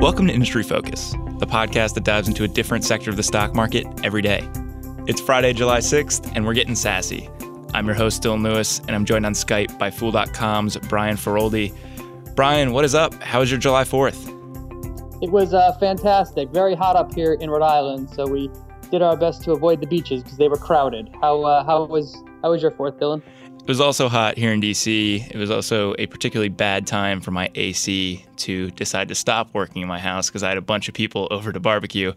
Welcome to Industry Focus, the podcast that dives into a different sector of the stock market every day. It's Friday, July 6th, and we're getting sassy. I'm your host, Dylan Lewis, and I'm joined on Skype by Fool.com's Brian Feroldi. Brian, what is up? How was your July 4th? It was uh, fantastic. Very hot up here in Rhode Island, so we did our best to avoid the beaches because they were crowded. How uh, how was how was your fourth, Dylan? It was also hot here in DC. It was also a particularly bad time for my AC to decide to stop working in my house because I had a bunch of people over to barbecue,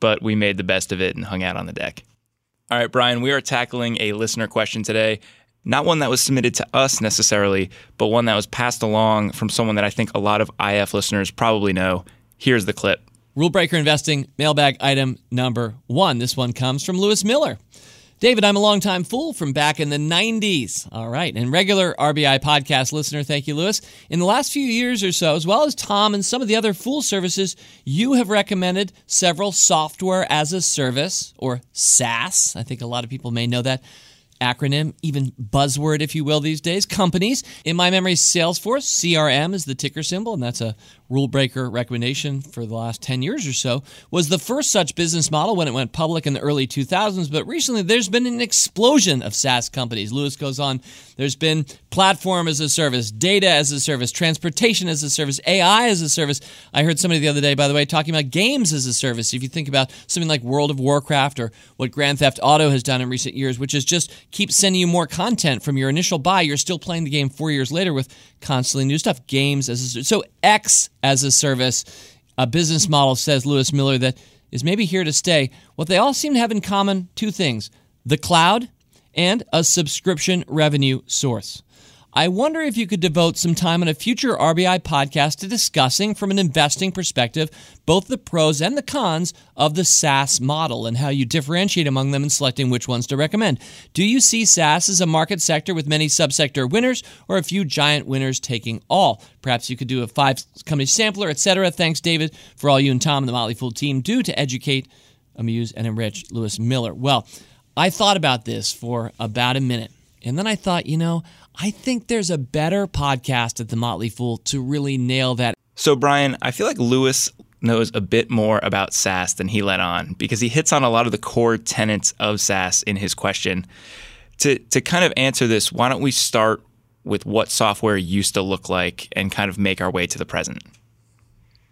but we made the best of it and hung out on the deck. All right, Brian, we are tackling a listener question today. Not one that was submitted to us necessarily, but one that was passed along from someone that I think a lot of IF listeners probably know. Here's the clip. Rule Breaker Investing mailbag item number one. This one comes from Lewis Miller. David, I'm a longtime fool from back in the 90s. All right. And regular RBI podcast listener, thank you, Lewis. In the last few years or so, as well as Tom and some of the other fool services, you have recommended several software as a service or SaaS. I think a lot of people may know that acronym, even buzzword, if you will, these days. Companies. In my memory, Salesforce, CRM is the ticker symbol, and that's a rule breaker recommendation for the last 10 years or so, was the first such business model when it went public in the early 2000s. But recently, there's been an explosion of SaaS companies. Lewis goes on, there's been platform as a service, data as a service, transportation as a service, AI as a service. I heard somebody the other day, by the way, talking about games as a service. If you think about something like World of Warcraft or what Grand Theft Auto has done in recent years, which is just keep sending you more content from your initial buy, you're still playing the game four years later with constantly new stuff. Games as a service. So X as a service, a business model, says Lewis Miller, that is maybe here to stay. What they all seem to have in common two things the cloud and a subscription revenue source. I wonder if you could devote some time on a future RBI podcast to discussing, from an investing perspective, both the pros and the cons of the SaaS model and how you differentiate among them in selecting which ones to recommend. Do you see SaaS as a market sector with many subsector winners or a few giant winners taking all? Perhaps you could do a five company sampler, etc. Thanks, David, for all you and Tom and the Motley Fool team do to educate, amuse, and enrich Lewis Miller. Well, I thought about this for about a minute. And then I thought, you know, I think there's a better podcast at The Motley Fool to really nail that. So, Brian, I feel like Lewis knows a bit more about SaaS than he let on because he hits on a lot of the core tenets of SaaS in his question. To, to kind of answer this, why don't we start with what software used to look like and kind of make our way to the present?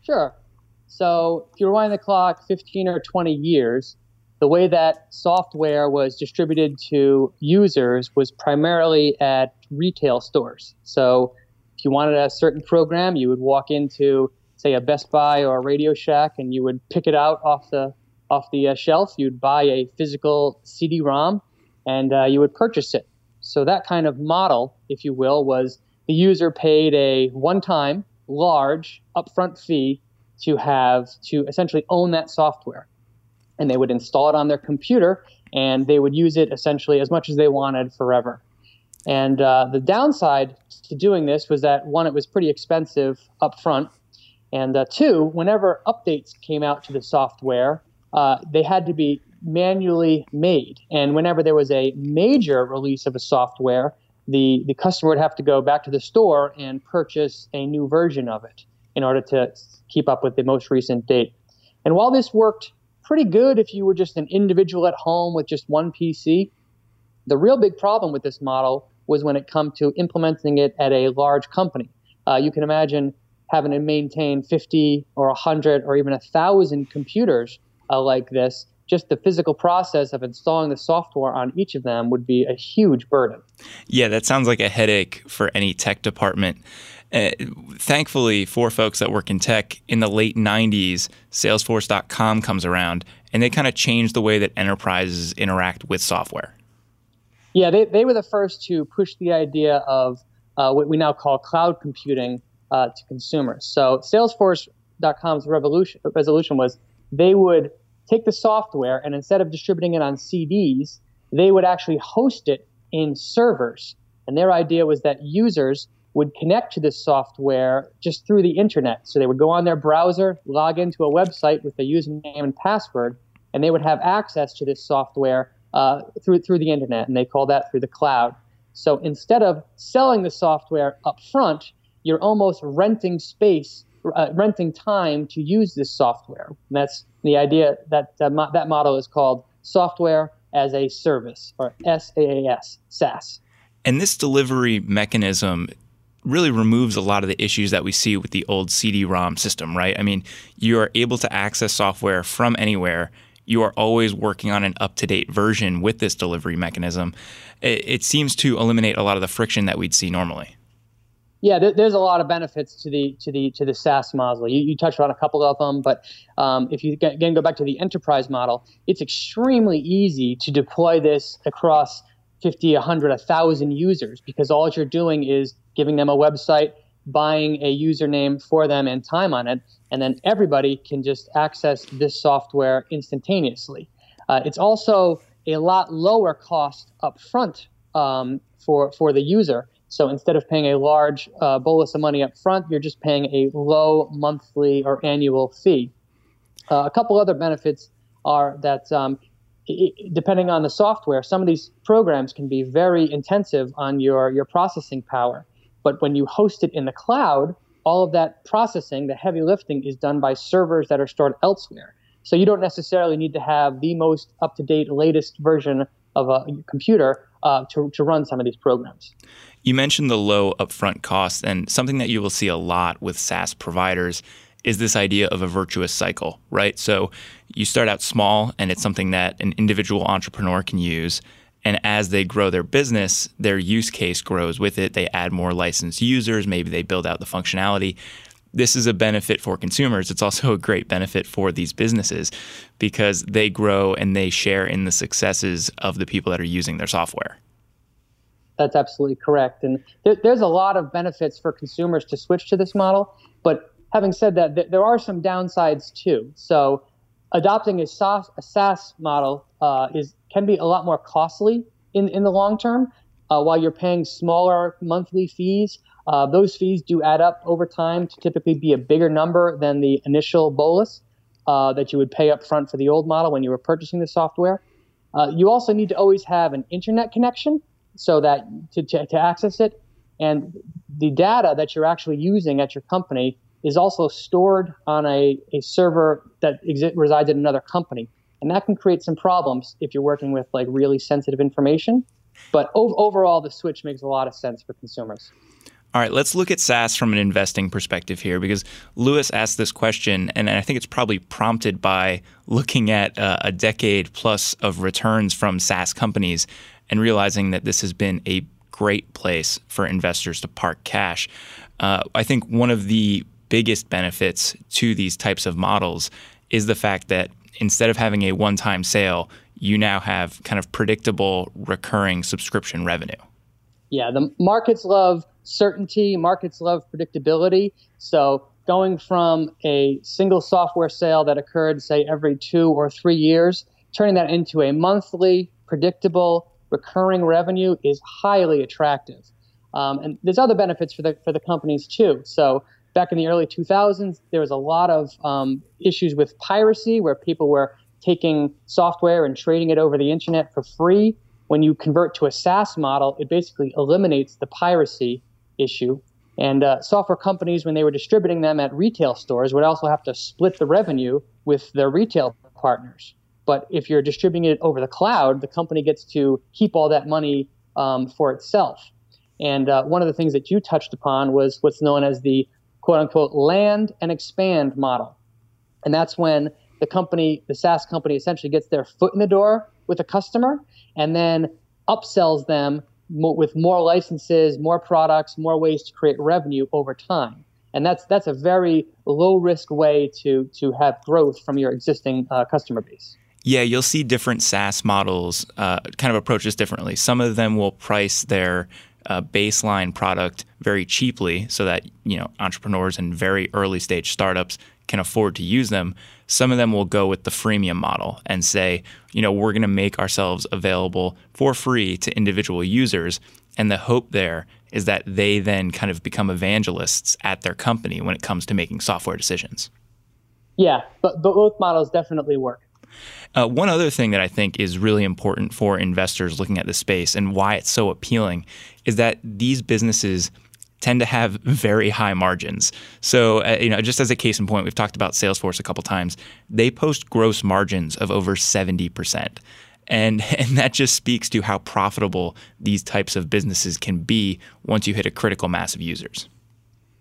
Sure. So, if you rewind the clock 15 or 20 years, the way that software was distributed to users was primarily at retail stores. So if you wanted a certain program, you would walk into, say, a Best Buy or a Radio Shack, and you would pick it out off the off the uh, shelf. You'd buy a physical CD-ROM, and uh, you would purchase it. So that kind of model, if you will, was the user paid a one-time, large, upfront fee to have to essentially own that software and they would install it on their computer and they would use it essentially as much as they wanted forever. And uh, the downside to doing this was that one, it was pretty expensive up front, and uh, two, whenever updates came out to the software, uh, they had to be manually made. And whenever there was a major release of a software, the, the customer would have to go back to the store and purchase a new version of it in order to keep up with the most recent date. And while this worked pretty good if you were just an individual at home with just one PC. The real big problem with this model was when it come to implementing it at a large company. Uh, you can imagine having to maintain 50 or 100 or even 1,000 computers uh, like this. Just the physical process of installing the software on each of them would be a huge burden. Yeah, that sounds like a headache for any tech department. Uh, thankfully, for folks that work in tech, in the late 90s, Salesforce.com comes around and they kind of changed the way that enterprises interact with software. Yeah, they, they were the first to push the idea of uh, what we now call cloud computing uh, to consumers. So, Salesforce.com's revolution, resolution was they would take the software and instead of distributing it on CDs, they would actually host it in servers. And their idea was that users would connect to this software just through the internet. So they would go on their browser, log into a website with a username and password, and they would have access to this software uh, through through the internet, and they call that through the cloud. So instead of selling the software up front, you're almost renting space uh, renting time to use this software. And that's the idea that uh, mo- that model is called software as a service or SaaS, SaaS. And this delivery mechanism really removes a lot of the issues that we see with the old CD-ROM system, right? I mean, you are able to access software from anywhere. You are always working on an up-to-date version with this delivery mechanism. It, it seems to eliminate a lot of the friction that we'd see normally. Yeah, there, there's a lot of benefits to the to the to the SaaS model. You, you touched on a couple of them, but um, if you again go back to the enterprise model, it's extremely easy to deploy this across 50, 100, 1,000 users because all you're doing is giving them a website, buying a username for them and time on it, and then everybody can just access this software instantaneously. Uh, it's also a lot lower cost up front um, for, for the user so instead of paying a large uh, bolus of money up front, you're just paying a low monthly or annual fee. Uh, a couple other benefits are that um, it, depending on the software, some of these programs can be very intensive on your, your processing power. But when you host it in the cloud, all of that processing, the heavy lifting, is done by servers that are stored elsewhere. So you don't necessarily need to have the most up to date, latest version of a computer uh, to, to run some of these programs. You mentioned the low upfront costs, and something that you will see a lot with SaaS providers is this idea of a virtuous cycle, right? So you start out small, and it's something that an individual entrepreneur can use. And as they grow their business, their use case grows with it. They add more licensed users, maybe they build out the functionality. This is a benefit for consumers. It's also a great benefit for these businesses because they grow and they share in the successes of the people that are using their software. That's absolutely correct. And there, there's a lot of benefits for consumers to switch to this model. But having said that, th- there are some downsides too. So adopting a SaaS, a SaaS model uh, is can be a lot more costly in, in the long term. Uh, while you're paying smaller monthly fees, uh, those fees do add up over time to typically be a bigger number than the initial bolus uh, that you would pay up front for the old model when you were purchasing the software. Uh, you also need to always have an internet connection so that to, to, to access it. And the data that you're actually using at your company is also stored on a, a server that exi- resides in another company. And that can create some problems if you're working with like really sensitive information. But ov- overall, the switch makes a lot of sense for consumers. All right, let's look at SaaS from an investing perspective here because Lewis asked this question, and I think it's probably prompted by looking at uh, a decade plus of returns from SaaS companies and realizing that this has been a great place for investors to park cash. Uh, I think one of the biggest benefits to these types of models is the fact that instead of having a one time sale, you now have kind of predictable recurring subscription revenue. Yeah, the markets love certainty, markets love predictability. So going from a single software sale that occurred, say, every two or three years, turning that into a monthly, predictable, recurring revenue is highly attractive. Um, and there's other benefits for the for the companies too. So back in the early 2000s, there was a lot of um, issues with piracy, where people were taking software and trading it over the internet for free. When you convert to a SaaS model, it basically eliminates the piracy issue. And uh, software companies, when they were distributing them at retail stores, would also have to split the revenue with their retail partners. But if you're distributing it over the cloud, the company gets to keep all that money um, for itself. And uh, one of the things that you touched upon was what's known as the quote unquote land and expand model. And that's when the company, the SaaS company, essentially gets their foot in the door with a customer and then upsells them with more licenses, more products, more ways to create revenue over time. And that's that's a very low risk way to to have growth from your existing uh, customer base. Yeah, you'll see different SaaS models uh, kind of approach this differently. Some of them will price their uh, baseline product very cheaply so that you know entrepreneurs and very early stage startups can afford to use them. Some of them will go with the freemium model and say, you know, we're going to make ourselves available for free to individual users. And the hope there is that they then kind of become evangelists at their company when it comes to making software decisions. Yeah, but, but both models definitely work. Uh, one other thing that I think is really important for investors looking at the space and why it's so appealing is that these businesses tend to have very high margins. So, uh, you know, just as a case in point, we've talked about Salesforce a couple times. They post gross margins of over 70%. And, and that just speaks to how profitable these types of businesses can be once you hit a critical mass of users.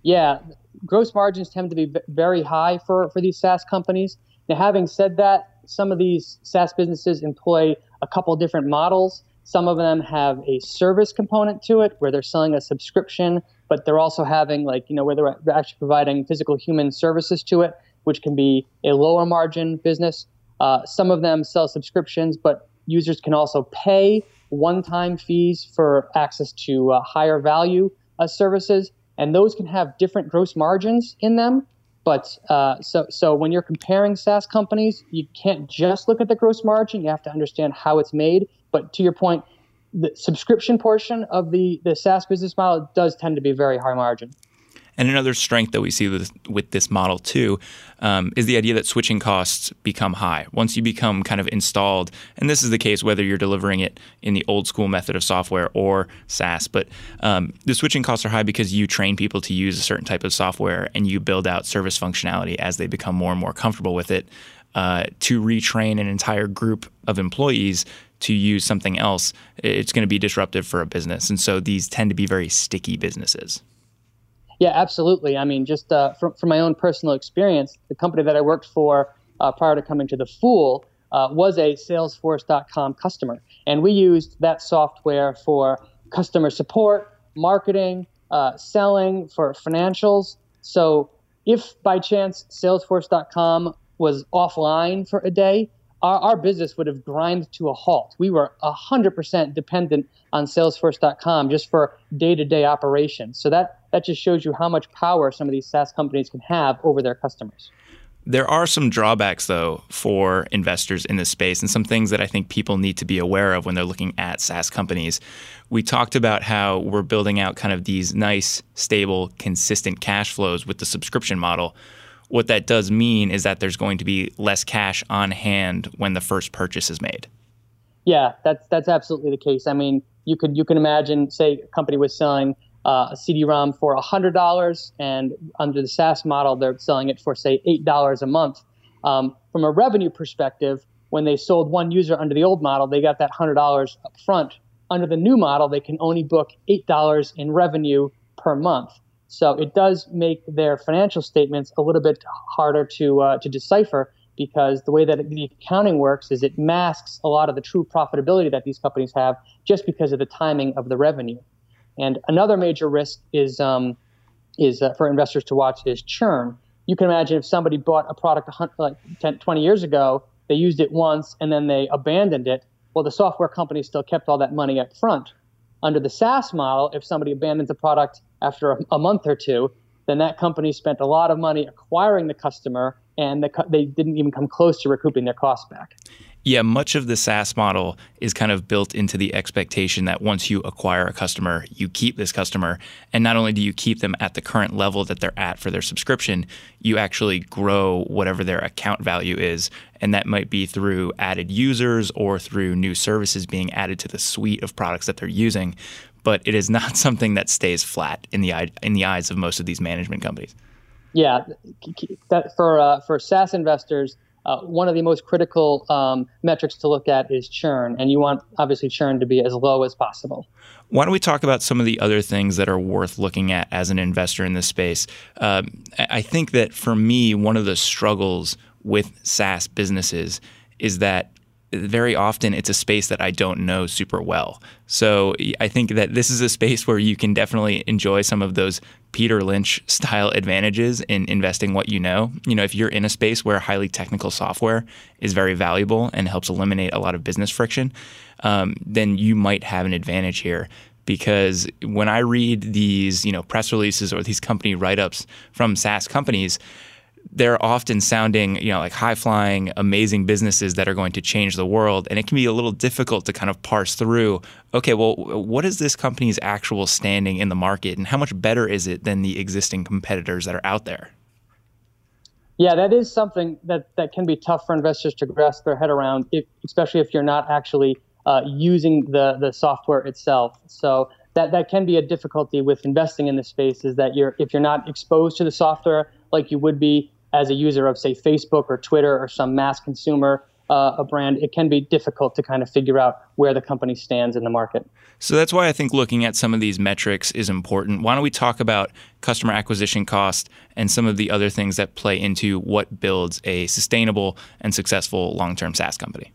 Yeah, gross margins tend to be very high for, for these SaaS companies. Now, having said that, some of these SaaS businesses employ a couple different models. Some of them have a service component to it where they're selling a subscription, but they're also having, like, you know, where they're actually providing physical human services to it, which can be a lower margin business. Uh, some of them sell subscriptions, but users can also pay one time fees for access to uh, higher value uh, services. And those can have different gross margins in them. But uh, so so when you're comparing SaaS companies, you can't just look at the gross margin. You have to understand how it's made. But to your point, the subscription portion of the the SaaS business model does tend to be very high margin. And another strength that we see with, with this model too um, is the idea that switching costs become high. Once you become kind of installed, and this is the case whether you're delivering it in the old school method of software or SaaS, but um, the switching costs are high because you train people to use a certain type of software and you build out service functionality as they become more and more comfortable with it. Uh, to retrain an entire group of employees to use something else, it's going to be disruptive for a business. And so these tend to be very sticky businesses. Yeah, absolutely. I mean, just uh, from, from my own personal experience, the company that I worked for uh, prior to coming to the Fool uh, was a Salesforce.com customer, and we used that software for customer support, marketing, uh, selling, for financials. So, if by chance Salesforce.com was offline for a day, our, our business would have grinded to a halt. We were 100% dependent on Salesforce.com just for day to day operations. So that, that just shows you how much power some of these SaaS companies can have over their customers. There are some drawbacks, though, for investors in this space, and some things that I think people need to be aware of when they're looking at SaaS companies. We talked about how we're building out kind of these nice, stable, consistent cash flows with the subscription model what that does mean is that there's going to be less cash on hand when the first purchase is made. Yeah, that's that's absolutely the case. I mean, you could you can imagine, say, a company was selling uh, a CD-ROM for hundred dollars, and under the SaaS model, they're selling it for say eight dollars a month. Um, from a revenue perspective, when they sold one user under the old model, they got that hundred dollars up front. Under the new model, they can only book eight dollars in revenue per month. So it does make their financial statements a little bit harder to uh, to decipher because the way that the accounting works is it masks a lot of the true profitability that these companies have just because of the timing of the revenue. And another major risk is um, is uh, for investors to watch is churn. You can imagine if somebody bought a product like 10, 20 years ago, they used it once and then they abandoned it. Well, the software company still kept all that money up front. Under the SaaS model, if somebody abandons a product after a, a month or two, then that company spent a lot of money acquiring the customer and the, they didn't even come close to recouping their costs back. Yeah, much of the SaaS model is kind of built into the expectation that once you acquire a customer, you keep this customer. And not only do you keep them at the current level that they're at for their subscription, you actually grow whatever their account value is. And that might be through added users or through new services being added to the suite of products that they're using but it is not something that stays flat in the in the eyes of most of these management companies. Yeah, for uh, for SaaS investors, uh, one of the most critical um, metrics to look at is churn, and you want obviously churn to be as low as possible. Why don't we talk about some of the other things that are worth looking at as an investor in this space? Um, I think that for me, one of the struggles with SaaS businesses is that very often it's a space that I don't know super well. So I think that this is a space where you can definitely enjoy some of those Peter Lynch style advantages in investing what you know. You know, if you're in a space where highly technical software is very valuable and helps eliminate a lot of business friction, um, then you might have an advantage here because when I read these, you know, press releases or these company write-ups from SaaS companies, they're often sounding, you know, like high flying, amazing businesses that are going to change the world. And it can be a little difficult to kind of parse through okay, well, what is this company's actual standing in the market and how much better is it than the existing competitors that are out there? Yeah, that is something that, that can be tough for investors to grasp their head around, if, especially if you're not actually uh, using the, the software itself. So that that can be a difficulty with investing in this space is that you're if you're not exposed to the software like you would be as a user of say Facebook or Twitter or some mass consumer uh, a brand, it can be difficult to kind of figure out where the company stands in the market. So that's why I think looking at some of these metrics is important. Why don't we talk about customer acquisition cost and some of the other things that play into what builds a sustainable and successful long term SaaS company?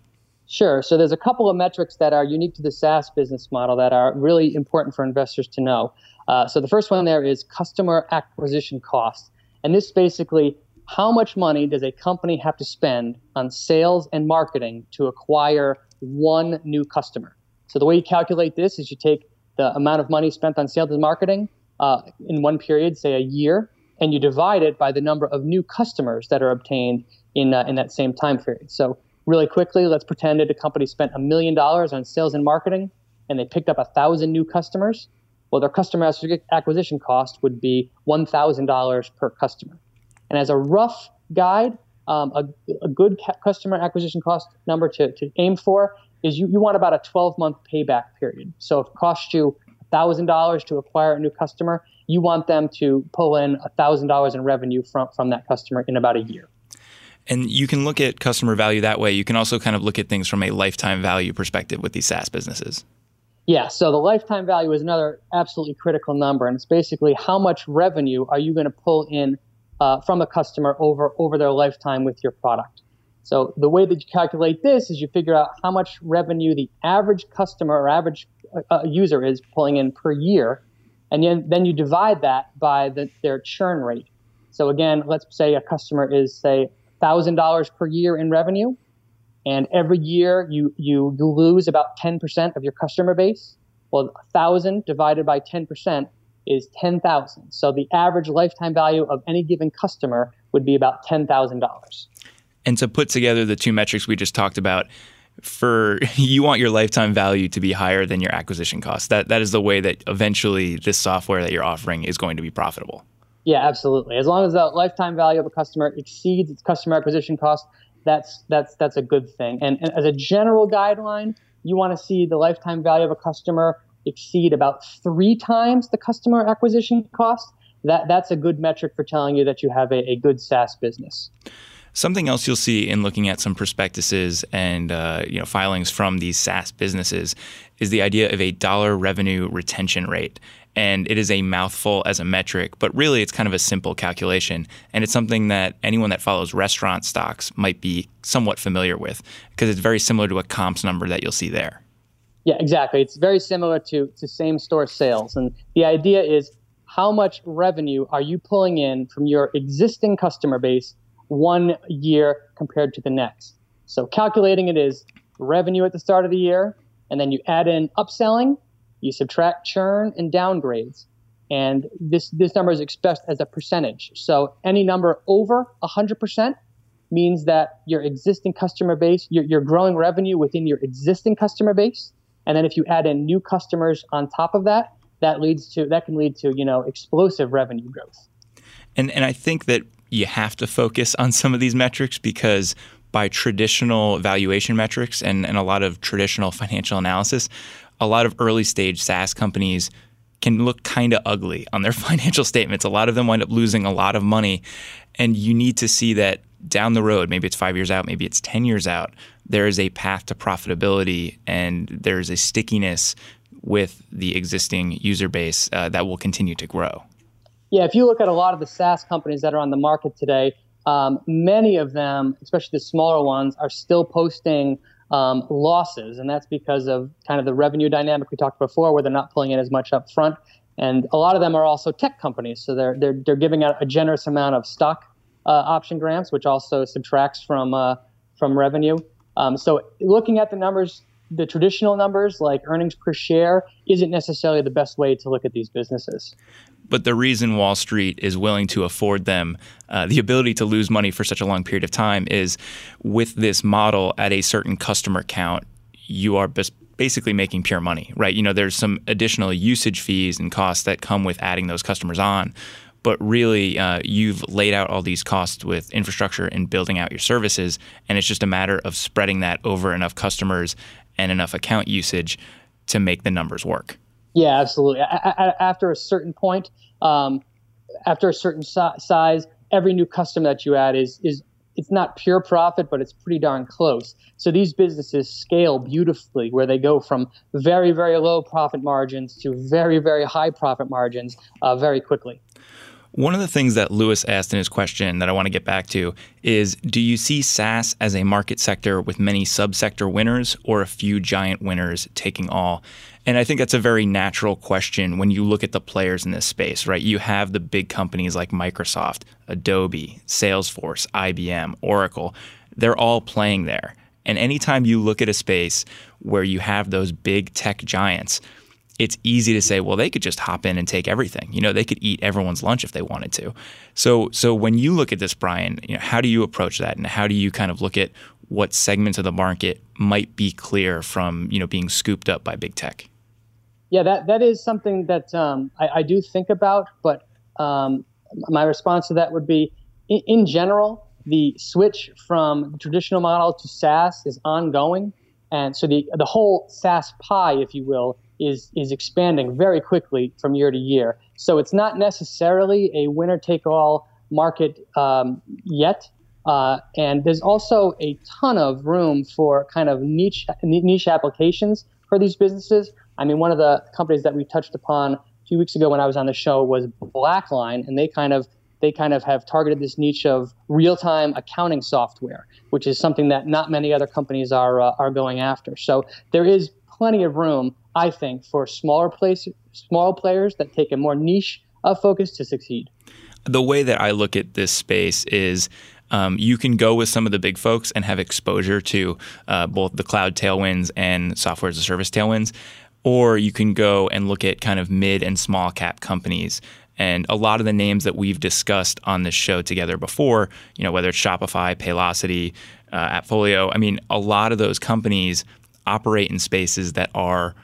Sure. So there's a couple of metrics that are unique to the SaaS business model that are really important for investors to know. Uh, so the first one there is customer acquisition cost. And this basically how much money does a company have to spend on sales and marketing to acquire one new customer? So the way you calculate this is you take the amount of money spent on sales and marketing uh, in one period, say a year, and you divide it by the number of new customers that are obtained in uh, in that same time period. So really quickly, let's pretend that a company spent a million dollars on sales and marketing, and they picked up a thousand new customers. Well, their customer acquisition cost would be one thousand dollars per customer. And as a rough guide, um, a, a, good ca- customer acquisition cost number to, to aim for is you, you want about a 12 month payback period. So if it costs you $1,000 to acquire a new customer, you want them to pull in $1,000 in revenue from, from that customer in about a year. And you can look at customer value that way. You can also kind of look at things from a lifetime value perspective with these SaaS businesses. Yeah, so the lifetime value is another absolutely critical number, and it's basically how much revenue are you going to pull in uh, from a customer over over their lifetime with your product. So the way that you calculate this is you figure out how much revenue the average customer or average uh, uh user is pulling in per year, and then, then you divide that by the, their churn rate. So again, let's say a customer is say thousand dollars per year in revenue, and every year you you, you lose about ten percent of your customer base. Well, thousand divided by ten percent is 10,000. So the average lifetime value of any given customer would be about $10,000. And to put together the two metrics we just talked about, for you want your lifetime value to be higher than your acquisition cost. That that is the way that eventually this software that you're offering is going to be profitable. Yeah, absolutely. As long as the lifetime value of a customer exceeds its customer acquisition cost, that's that's that's a good thing. And, and as a general guideline, you want to see the lifetime value of a customer exceed about three times the customer acquisition cost, that, that's a good metric for telling you that you have a, a good SaaS business. Something else you'll see in looking at some prospectuses and uh, you know filings from these SaaS businesses is the idea of a dollar revenue retention rate. And it is a mouthful as a metric, but really it's kind of a simple calculation. And it's something that anyone that follows restaurant stocks might be somewhat familiar with because it's very similar to a comps number that you'll see there. Yeah, exactly. It's very similar to, to same store sales. And the idea is how much revenue are you pulling in from your existing customer base one year compared to the next? So calculating it is revenue at the start of the year, and then you add in upselling, you subtract churn and downgrades. And this, this number is expressed as a percentage. So any number over 100% means that your existing customer base, you're, you're growing revenue within your existing customer base. And then if you add in new customers on top of that, that leads to that can lead to you know explosive revenue growth. And and I think that you have to focus on some of these metrics because by traditional valuation metrics and, and a lot of traditional financial analysis, a lot of early stage SaaS companies can look kind of ugly on their financial statements. A lot of them wind up losing a lot of money. And you need to see that down the road, maybe it's five years out, maybe it's 10 years out, there is a path to profitability and there's a stickiness with the existing user base uh, that will continue to grow. Yeah, if you look at a lot of the SaaS companies that are on the market today, um, many of them, especially the smaller ones, are still posting um, losses, and that's because of kind of the revenue dynamic we talked before, where they're not pulling in as much up front. And a lot of them are also tech companies, so they're they're, they're giving out a generous amount of stock uh, option grants, which also subtracts from uh, from revenue. Um, so looking at the numbers, the traditional numbers like earnings per share isn't necessarily the best way to look at these businesses. But the reason Wall Street is willing to afford them uh, the ability to lose money for such a long period of time is with this model at a certain customer count, you are basically making pure money, right? You know, there's some additional usage fees and costs that come with adding those customers on but really uh, you've laid out all these costs with infrastructure and building out your services and it's just a matter of spreading that over enough customers and enough account usage to make the numbers work Yeah, absolutely. after a certain point, um, after a certain si- size, every new customer that you add is is it's not pure profit, but it's pretty darn close. So these businesses scale beautifully, where they go from very very low profit margins to very very high profit margins uh, very quickly. One of the things that Lewis asked in his question that I want to get back to is Do you see SaaS as a market sector with many subsector winners or a few giant winners taking all? And I think that's a very natural question when you look at the players in this space, right? You have the big companies like Microsoft, Adobe, Salesforce, IBM, Oracle. They're all playing there. And anytime you look at a space where you have those big tech giants, it's easy to say, well, they could just hop in and take everything. You know, they could eat everyone's lunch if they wanted to. So, so when you look at this, Brian, you know, how do you approach that, and how do you kind of look at what segments of the market might be clear from you know being scooped up by big tech? Yeah, that that is something that um, I, I, do think about, but um, my response to that would be, in, in general, the switch from the traditional model to SaaS is ongoing, and so the the whole SaaS pie, if you will is is expanding very quickly from year to year. So it's not necessarily a winner take all market um, yet. Uh, and there's also a ton of room for kind of niche niche applications for these businesses. I mean, one of the companies that we touched upon a few weeks ago when I was on the show was Blackline, and they kind of they kind of have targeted this niche of real-time accounting software, which is something that not many other companies are uh, are going after. So there is plenty of room I think, for smaller place, small players that take a more niche uh, focus to succeed. The way that I look at this space is um, you can go with some of the big folks and have exposure to uh, both the cloud tailwinds and software as a service tailwinds, or you can go and look at kind of mid and small cap companies. And a lot of the names that we've discussed on this show together before, you know, whether it's Shopify, Paylocity, uh, Appfolio, I mean, a lot of those companies operate in spaces that are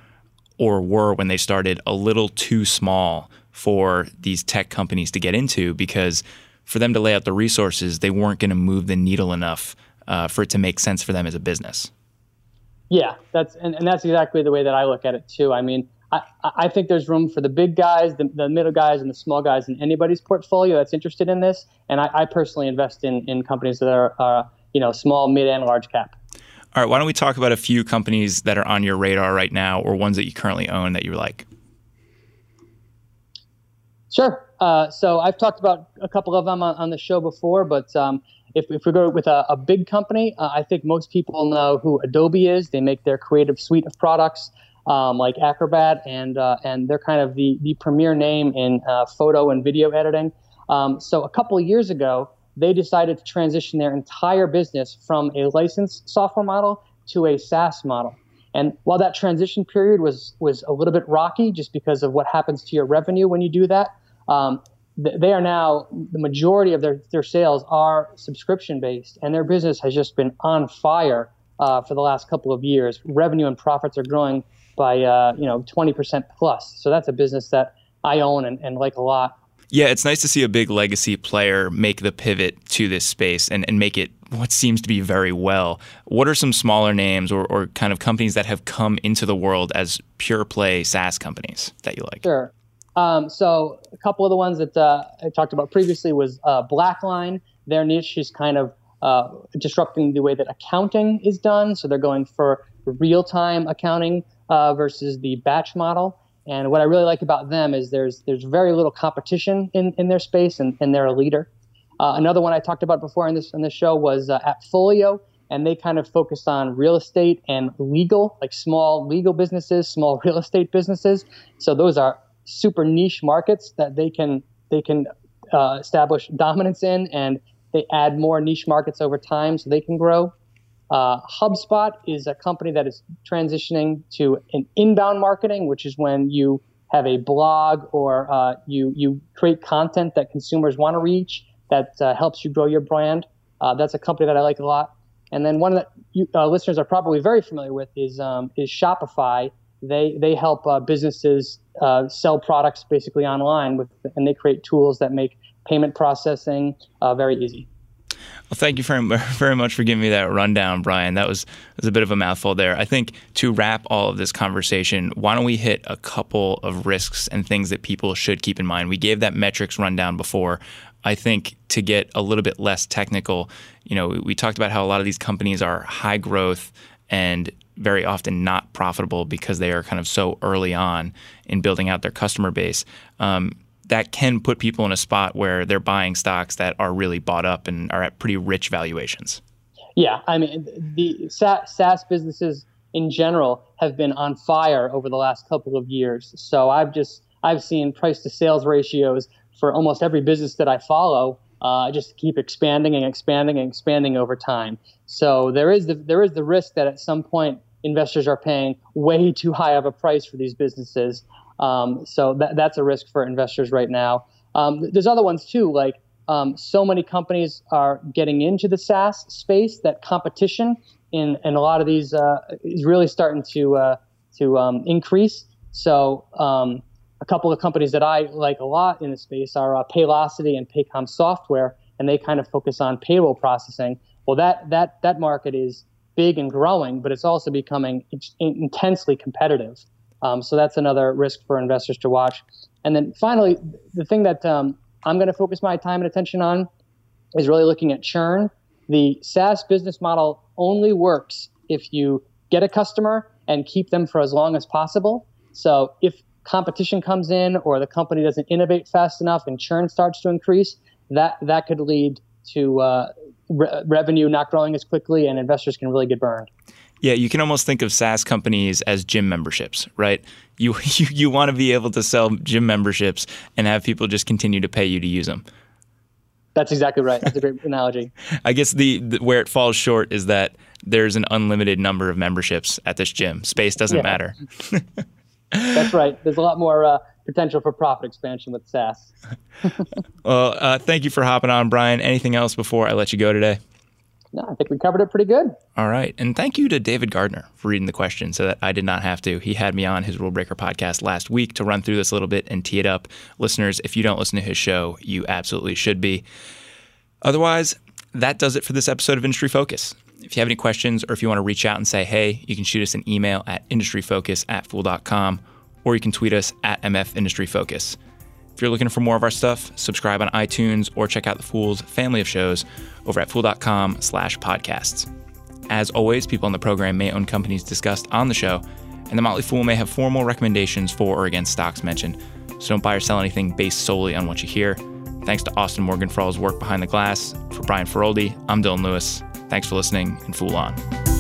or were when they started a little too small for these tech companies to get into because for them to lay out the resources, they weren't going to move the needle enough uh, for it to make sense for them as a business. Yeah, that's and, and that's exactly the way that I look at it too. I mean, I, I think there's room for the big guys, the, the middle guys, and the small guys in anybody's portfolio that's interested in this. And I, I personally invest in, in companies that are, uh, you know, small, mid, and large cap. All right, why don't we talk about a few companies that are on your radar right now or ones that you currently own that you like? Sure. Uh, so I've talked about a couple of them on, on the show before, but um, if, if we go with a, a big company, uh, I think most people know who Adobe is. They make their creative suite of products um, like Acrobat, and uh, and they're kind of the, the premier name in uh, photo and video editing. Um, so a couple years ago, they decided to transition their entire business from a licensed software model to a SaaS model. And while that transition period was was a little bit rocky, just because of what happens to your revenue when you do that, um, they are now the majority of their their sales are subscription based, and their business has just been on fire uh, for the last couple of years. Revenue and profits are growing by uh, you know 20% plus. So that's a business that I own and, and like a lot. Yeah, it's nice to see a big legacy player make the pivot to this space and, and make it what seems to be very well. What are some smaller names or, or kind of companies that have come into the world as pure play SaaS companies that you like? Sure. Um, so a couple of the ones that uh, I talked about previously was uh, Blackline. Their niche is kind of uh, disrupting the way that accounting is done. So they're going for real time accounting uh, versus the batch model. And what I really like about them is there's there's very little competition in, in their space, and, and they're a leader. Uh, another one I talked about before in this in this show was uh, Appfolio, and they kind of focus on real estate and legal, like small legal businesses, small real estate businesses. So those are super niche markets that they can they can uh, establish dominance in, and they add more niche markets over time, so they can grow. Uh, HubSpot is a company that is transitioning to an inbound marketing, which is when you have a blog or uh, you you create content that consumers want to reach that uh, helps you grow your brand. Uh, that's a company that I like a lot. And then one that you, uh, listeners are probably very familiar with is um, is Shopify. They they help uh, businesses sell products basically online with, and they create tools that make payment processing very easy. Well, thank you very, very much for giving me that rundown, Brian. That was, was a bit of a mouthful there. I think to wrap all of this conversation, why don't we hit a couple of risks and things that people should keep in mind? We gave that metrics rundown before. I think to get a little bit less technical, you know, we, talked about how a lot of these companies are high growth and very often not profitable because they are kind of so early on in building out their customer base. Um, that can put people in a spot where they're buying stocks that are really bought up and are at pretty rich valuations. Yeah, I mean, the SaaS businesses in general have been on fire over the last couple of years. So I've just I've seen price to sales ratios for almost every business that I follow uh, just keep expanding and expanding and expanding over time. So there is the there is the risk that at some point investors are paying way too high of a price for these businesses. Um, so that, that's a risk for investors right now. Um, there's other ones too, like um, so many companies are getting into the SaaS space that competition in, in a lot of these uh, is really starting to uh, to um, increase. So um, a couple of companies that I like a lot in the space are uh, Paylocity and Paycom Software, and they kind of focus on payroll processing. Well, that that that market is big and growing, but it's also becoming intensely competitive. Um, so that's another risk for investors to watch. And then finally, the thing that um, I'm going to focus my time and attention on is really looking at churn. The SaaS business model only works if you get a customer and keep them for as long as possible. So if competition comes in or the company doesn't innovate fast enough and churn starts to increase, that that could lead to uh, re- revenue not growing as quickly and investors can really get burned. Yeah, you can almost think of SaaS companies as gym memberships, right? You you, you want to be able to sell gym memberships and have people just continue to pay you to use them. That's exactly right. That's a great analogy. I guess the, the, where it falls short is that there's an unlimited number of memberships at this gym. Space doesn't yeah. matter. That's right. There's a lot more uh, potential for profit expansion with SaaS. well, uh, thank you for hopping on, Brian. Anything else before I let you go today? No, I think we covered it pretty good. All right. And thank you to David Gardner for reading the question so that I did not have to. He had me on his Rule Breaker podcast last week to run through this a little bit and tee it up. Listeners, if you don't listen to his show, you absolutely should be. Otherwise, that does it for this episode of Industry Focus. If you have any questions or if you want to reach out and say, hey, you can shoot us an email at industryfocus at fool.com or you can tweet us at MF Industry Focus. If you're looking for more of our stuff, subscribe on iTunes or check out the Fool's family of shows over at fool.com slash podcasts. As always, people on the program may own companies discussed on the show, and the Motley Fool may have formal recommendations for or against stocks mentioned, so don't buy or sell anything based solely on what you hear. Thanks to Austin Morgan for all his work behind the glass. For Brian Feroldi, I'm Dylan Lewis. Thanks for listening and Fool On.